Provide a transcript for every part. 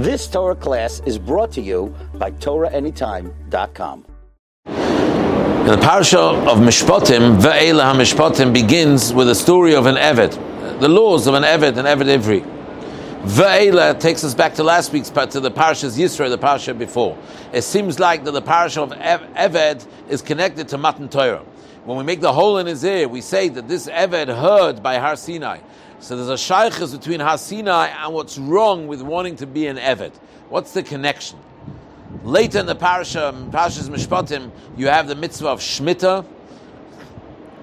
This Torah class is brought to you by TorahAnytime.com. In the parasha of Mishpatim, Ve'ela HaMishpatim begins with a story of an Eved, the laws of an Eved, an Eved Ivri. Ve'ela takes us back to last week's to the parasha's Yisro, the parasha before. It seems like that the parasha of Eved is connected to Matan Torah. When we make the hole in his ear, we say that this Eved heard by Har Sinai. So there's a shaykhis between Har Sinai and what's wrong with wanting to be an Eved. What's the connection? Later in the parasha, Parashas Mishpatim, you have the mitzvah of Shemitah.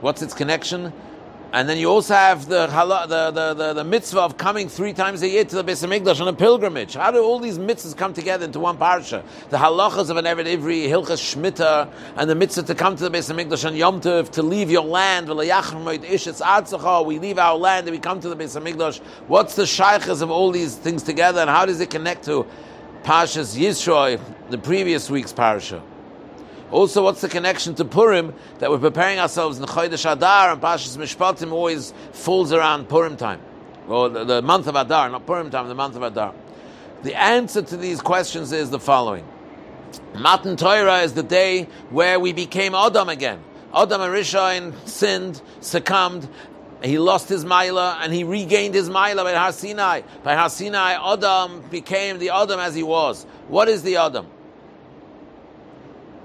What's its connection? And then you also have the, the, the, the, the mitzvah of coming three times a year to the Beis Hamikdash on a pilgrimage. How do all these mitzvahs come together into one parsha? The halachas of an Eved Ivri, Hilchas Shmita, and the mitzvah to come to the Beis Hamikdash on Yom Tov, to leave your land, we leave our land and we come to the Beis Hamikdash. What's the shaykhas of all these things together and how does it connect to Parshas Yisroi, the previous week's parsha? Also, what's the connection to Purim that we're preparing ourselves in Chodesh Adar and Pashas Mishpatim always falls around Purim time, or the, the, month of Adar, not Purim time, the month of Adar. The answer to these questions is the following: Matan Torah is the day where we became Adam again. Adam and Rishon sinned, succumbed, he lost his Maila and he regained his Maila by Har Sinai. By Har Sinai, Adam became the Adam as he was. What is the Adam?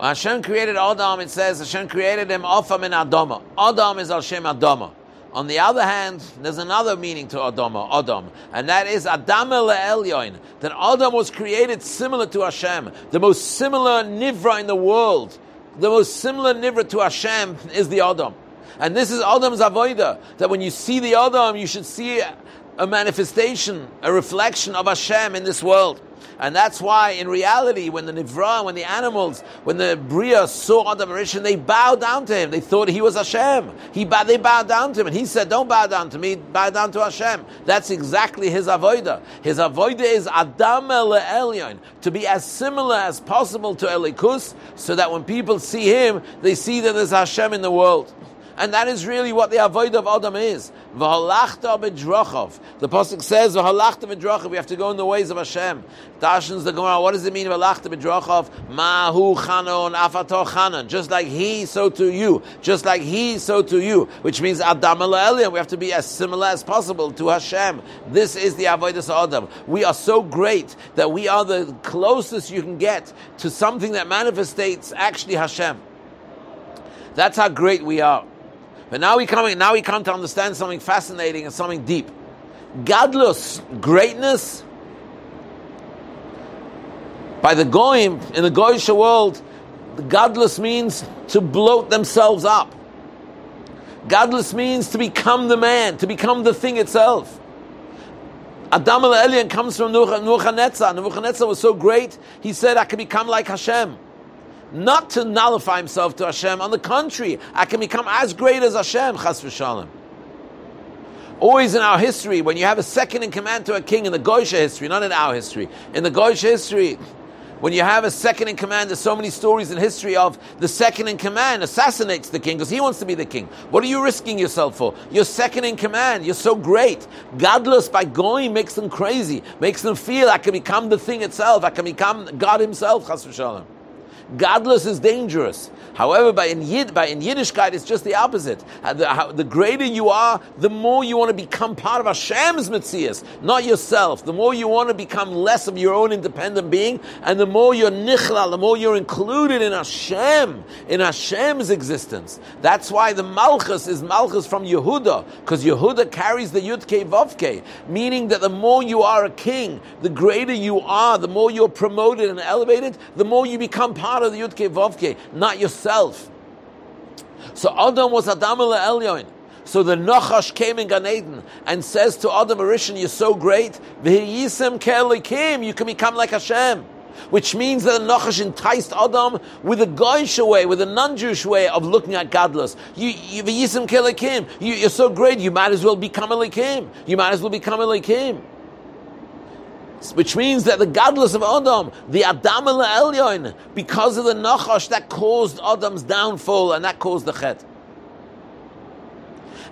Hashem created Adam, it says Hashem created him Ofam in Adama. Adam is Hashem Adama. On the other hand, there's another meaning to Adama, Adam, and that is Adam Elyon. That Adam was created similar to Hashem, the most similar nivra in the world. The most similar nivra to Hashem is the Adam. And this is Adam's avoida. That when you see the Adam, you should see a manifestation, a reflection of Hashem in this world. And that's why, in reality, when the Nivra, when the animals, when the Bria saw Adam Rishon, they bowed down to him. They thought he was Hashem. He they bowed down to him. And he said, Don't bow down to me, bow down to Hashem. That's exactly his avoida. His avoida is Adam El Elyon, to be as similar as possible to Elokus, so that when people see him, they see that there's Hashem in the world. And that is really what the avoid of Adam is. V'halachta. The pasuk says v'halachta b'drachav. We have to go in the ways of Hashem. Tashins the Gemara. What does it mean v'halachta b'drachav? Mahu chanon chanon. Just like he, so to you. Just like he, so to you. Which means Adam We have to be as similar as possible to Hashem. This is the avodas Adam. We are so great that we are the closest you can get to something that manifestates actually Hashem. That's how great we are. But now we come, now we come to understand something fascinating and something deep. Gadlus greatness by the goyim in the goyish world, gadlus means to bloat themselves up. Gadlus means to become the man, to become the thing itself. Adam al Elyon comes from Nebuchadnezzar. Nebuchadnezzar was so great, he said, I can become like Hashem not to nullify himself to Hashem. On the contrary, I can become as great as Hashem, chas v'shalom. Always in our history, when you have a second in command to a king in the Goisha history, not in our history, in the Goisha history, when you have a second in command, there's so many stories in history of the second in command assassinates the king because he wants to be the king. What are you risking yourself for? You're second in command. You're so great. Gadlus by going makes them crazy, makes them feel I can become the thing itself. I can become God himself. Chas v'shalom. Gadlus is dangerous. However, by in, Yid, by in Yiddishkeit, it's just the opposite. The, how, the, greater you are, the more you want to become part of Hashem's Metzias, not yourself. The more you want to become less of your own independent being, and the more you're nichlal, the more you're included in Hashem, in Hashem's existence. That's why the Malchus is Malchus from Yehuda, because Yehuda carries the Yudke Vovke, meaning that the more you are a king, the greater you are, the more you're promoted and elevated, the more you become part of the Yudke Vovke, not yourself. So Adam was Adam Elyon. So the Nachash came in Gan Eden and says to Adam Arishan, you're so great, you can become like Hashem. Which means that the Nachash enticed Adam with a Goyish way, with a non-Jewish way of looking at gadlus. You, you, you, you're so great, you might as well become a Likim. You might as well become a Likim which means that the gadlus of Adam, the Adam Elyon, because of the Nachash, that caused Adam's downfall and that caused the Chet.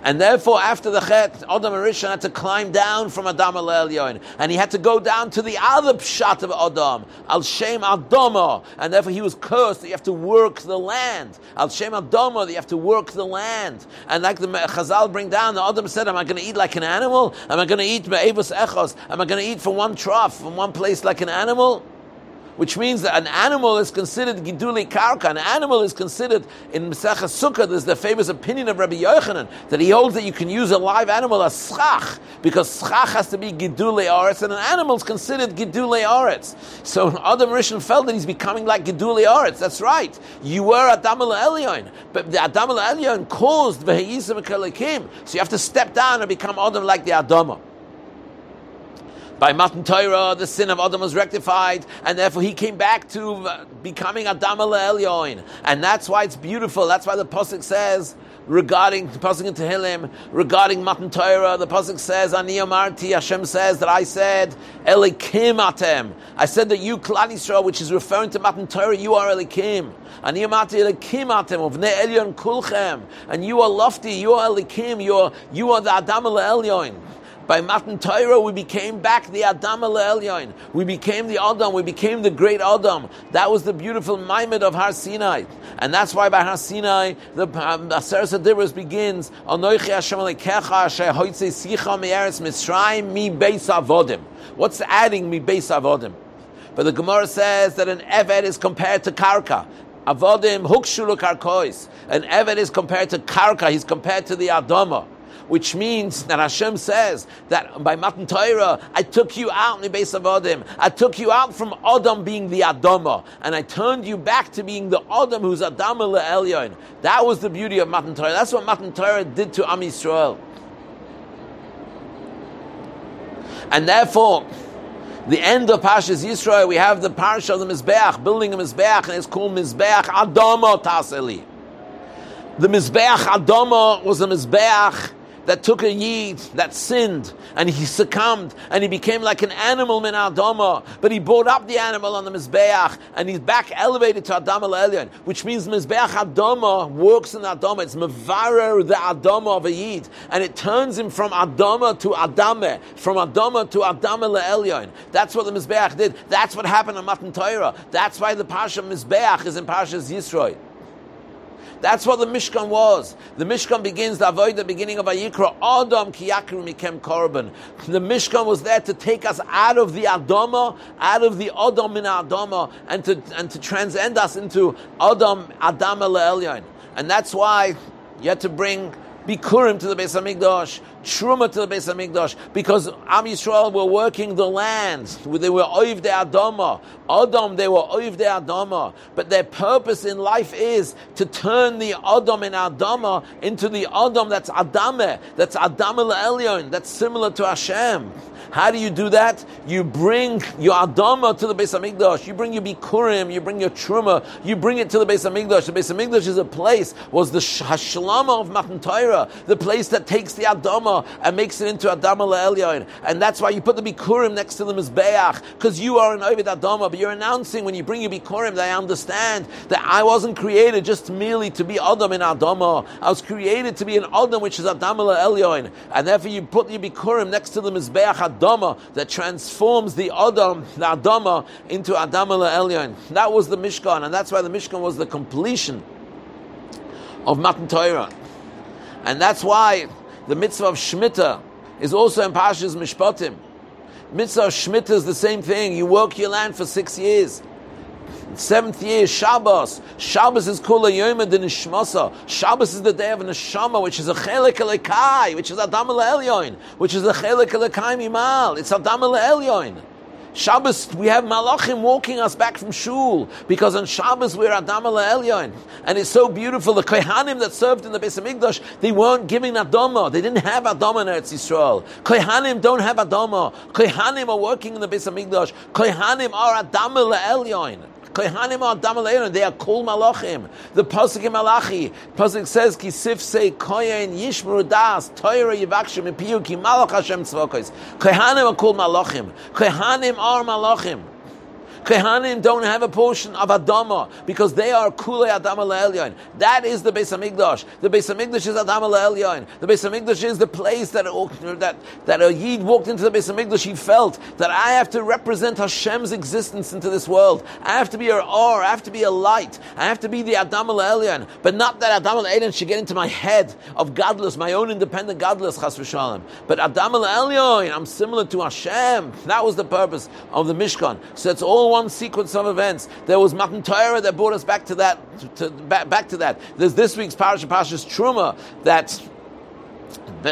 And therefore, after the Chet, Adam Rishon had to climb down from Adam Elyon, and he had to go down to the other pshat of Adam, Al Shem Adama, and therefore he was cursed that you have to work the land. Al Shem Adama, that you have to work the land. And like the Chazal bring down, the Adam said, Am I going to eat like an animal? Am I going to eat Me'evus Echos? Am I going to eat from one trough, from one place like an animal? Which means that an animal is considered giduli karka. An animal is considered in Mesach Sukkah. There's the famous opinion of Rabbi Yochanan that he holds that you can use a live animal as schach because schach has to be giduli aretz, and an animal is considered giduli aretz. So Adam Rishon felt that he's becoming like giduli aretz. That's right. You were Adam Elyon, but the Adam Elyon caused v'heyisim So you have to step down and become Adam like the Adamah. By Matan Torah, the sin of Adam was rectified, and therefore he came back to uh, becoming Adam Elyon. And that's why it's beautiful. That's why the Pasuk says, regarding the Pasuk in Tehillim, regarding Matan Torah, the Pasuk says, Ani Amarti, Hashem says that I said, Elokim Atem. I said that you, Klal Yisrael, which is referring to Matan Torah, you are Elokim. Ani Amarti Elokim Atem, of Ne Elyon Kulchem. And you are lofty, you are Elokim, you are, you are the Adam Elyon. By Matan Torah, we became back the Adam Elyon. We became the Adam. We became the great Adam. That was the beautiful Maimed of Har Sinai. And that's why by Har Sinai, the um, Aseret Adibros begins, Anoichi Hashem Alekecha Asher Hoitze Sicha Me'eretz Mitzrayim Mi Beis Avodim. What's adding Mi Beis Avodim? But the Gemara says that an Eved is compared to Karka. Avodim Hukshulu Karkois. An Eved is compared to Karka. He's compared to the Adama which means that Hashem says that by Matan Torah, I took you out in the base of Adam. I took you out from Adam being the Adama, and I turned you back to being the Adam who's Adam Elyon. That was the beauty of Matan Torah. That's what Matan Torah did to Am Yisrael. And therefore, the end of Pashas Yisrael, we have the parsha of the Mizbeach, building a Mizbeach, and it's called Mizbeach Adama Taseli. The Mizbeach Adama was a Mizbeach that took a yid that sinned and he succumbed and he became like an animal min adama, but he brought up the animal on the mizbeach and he's back elevated to Adam Elyon, which means mizbeach adama works in adama. It's mevarer the adama of a yid, and it turns him from adama to adame, from adama to Adam Elyon. That's what the mizbeach did. That's what happened on Matan Torah. That's why the pasha mizbeach is in Parshas Yisroel. That's what the Mishkan was. The Mishkan begins the avoid the beginning of Vayikra. Adam kiyakru mikem korban. The Mishkan was there to take us out of the Adama, out of the Adam in Adama, and to and to transcend us into Adam Adam Elyon. And that's why you had to bring Bikurim to the Beis Hamikdash, Truma to the Beis Hamikdash, because Am Yisrael were working the land. They were Oiv de Adama. Adam, they were Oiv de Adama. But their purpose in life is to turn the Adam in Adama into the Adam that's Adame, that's Adam Elyon, that's similar to Hashem. How do you do that? You bring your Adama to the Beis Hamikdash. You bring your Bikurim. You bring your Truma. You bring it to the Beis Hamikdash. The Beis Hamikdash is a place, was the Hashlama of Matan Torah, the place that takes the Adama and makes it into Adama Le'elyon. And that's why you put the Bikurim next to the Mizbeach, because you are an Ovid Adama, but you're announcing when you bring your Bikurim that I understand that I wasn't created just merely to be Adam in Adama. I was created to be an Adam, which is Adama Le'elyon. And therefore you put your Bikurim next to the Mizbeach Adama that transforms the Adam, the Adama, into Adama Elyon. That was the Mishkan, and that's why the Mishkan was the completion of Matan Torah. And that's why the mitzvah of Shemitah is also in Pashas Mishpatim. Mitzvah of Shemitah is the same thing. You work your land for six years. Seventh year, Shabbos. Shabbos is called a Yom de Nishmasa. Shabbos is the day of Neshama, which is a Chelik Elekai, which is Adam Elyon, which is a Chelik Elekai Mimal. It's Adam Elyon. Shabbos, we have Malachim walking us back from Shul, because on Shabbos we're Adam Elyon. And it's so beautiful. The Kohanim that served in the Beis Hamikdash, they weren't giving Adama. They didn't have Adama in Eretz Yisrael. Kohanim don't have Adama. Kohanim are working in the Beis Hamikdash. Kohanim are Adam Elyon. They are Kol Malachim. The Pasuk in Malachi, Pasuk says, Ki Sifsei Kohen Yishmru Das Torah Yivakshim Ki Malach Hashem Tzvokos. Kohanim are Kol Malachim. Kohanim are Malachim. Kehanim don't have a portion of Adama because they are Kule Adama Le'elyon. That is the Beis Hamikdash. The Beis Hamikdash is Adama Le'elyon. The Beis Hamikdash is the place that, uh, that, that a Yid walked into the Beis Hamikdash, he felt that I have to represent Hashem's existence into this world. I have to be a or, I have to be a light. I have to be the Adama Le'elyon. But not that Adama Le'elyon should get into my head of gadlus, my own independent gadlus, Chas v'shalom. But Adama Le'elyon, I'm similar to Hashem. That was the purpose of the Mishkan. So it's all one sequence of events. There was Matan Torah that brought us back to that. To, back, back to that. There's this week's Parashat Parashas Truma that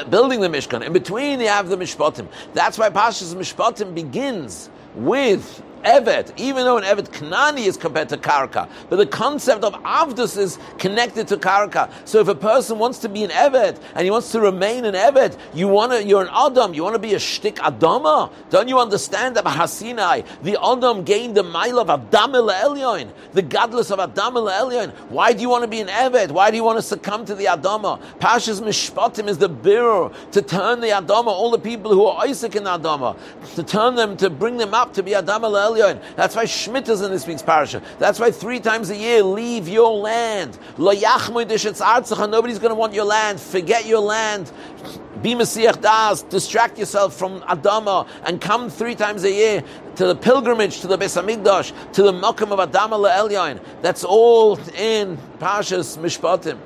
building the Mishkan. In between, you have the Mishpatim. That's why Parashas Mishpatim begins with Evet, even though an Evet Knani is compared to Karka. But the concept of Avdus is connected to Karka. So if a person wants to be an Evet and he wants to remain an Evet, you want to, you're an Adam, you want to be a Shtik Adama. Don't you understand that Hasinai, the Adam gained the mile of Adam Elyon, the gadlus of Adam Elyon. Why do you want to be an Evet? Why do you want to succumb to the Adama? Pashas Mishpatim is the mirror to turn the Adama, all the people who are Isaac in the Adama, to turn them, to bring them up to be Adam Elyon. Elyon. That's why Shemitah is in this week's parasha. That's why three times a year, leave your land. Nobody's going to want your land. Forget your land. Be Messiah Das. Distract yourself from Adama and come three times a year to the pilgrimage to the Beis Hamikdash, to the Makam of Adama LeElyon. That's all in Parshas Mishpatim.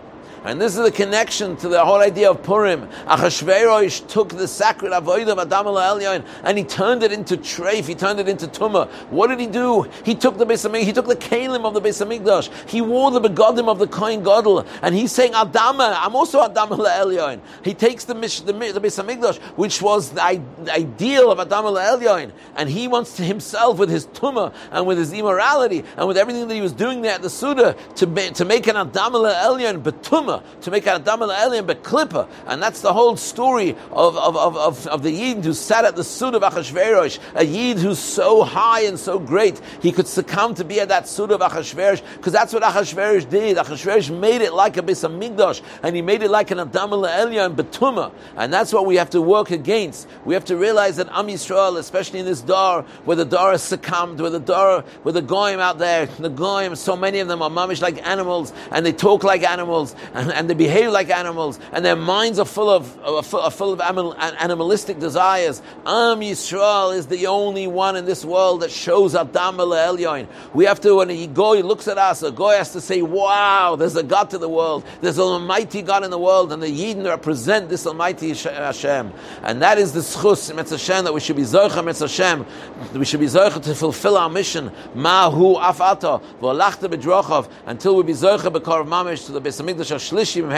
And this is the connection to the whole idea of Purim. Achashverosh took the sacred avodah of Adam Elyon and he turned it into treif, he turned it into tumah. What did he do? He took the Beis he took the kalim of the Beis Hamikdash. He wore the begodim of the Kohen Gadol, and he's saying Adama, I'm also Adam Elyon. He takes the, the, the Beis Hamikdash, which was the, the ideal of Adam Elyon, and he wants to himself with his tumah and with his immorality and with everything that he was doing there at the Suda to, to make an Adam Elyon, but tumah to make an Adam al but Klippa. And that's the whole story of, of, of, of, of the Yid who sat at the Suda of Achashverosh, a Yid who's so high and so great, he could succumb to be at that Suda of Achashverosh, because that's what Achashverosh did. Achashverosh made it like a Bis Migdosh, and he made it like an Adam al and Betuma. And that's what we have to work against. We have to realize that Am Yisrael, especially in this Dar, where the Dar is succumbed, where the Dar, where the Goyim out there, the Goyim, so many of them are mamish like animals, and they talk like animals, and, and, they behave like animals, and their minds are full of uh, full, are full of animal, animalistic desires. Am Yisrael is the only one in this world that shows Adam Elyon. We have to, when a goy looks at us, a goy has to say, "Wow, there's a God to the world. There's an Almighty God in the world, and the Yidden represent this Almighty Hashem." And that is the schus Hashem that we should be zoicha Metz Hashem. We should be zoicha to fulfill our mission. Mahu afata v'olachta until we be zoicha bekar mamish to the Beis Hamikdash Shlishim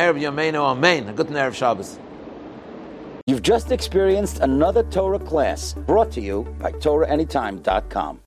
Amen. Good Shabbos. You've just experienced another Torah class brought to you by TorahAnytime.com.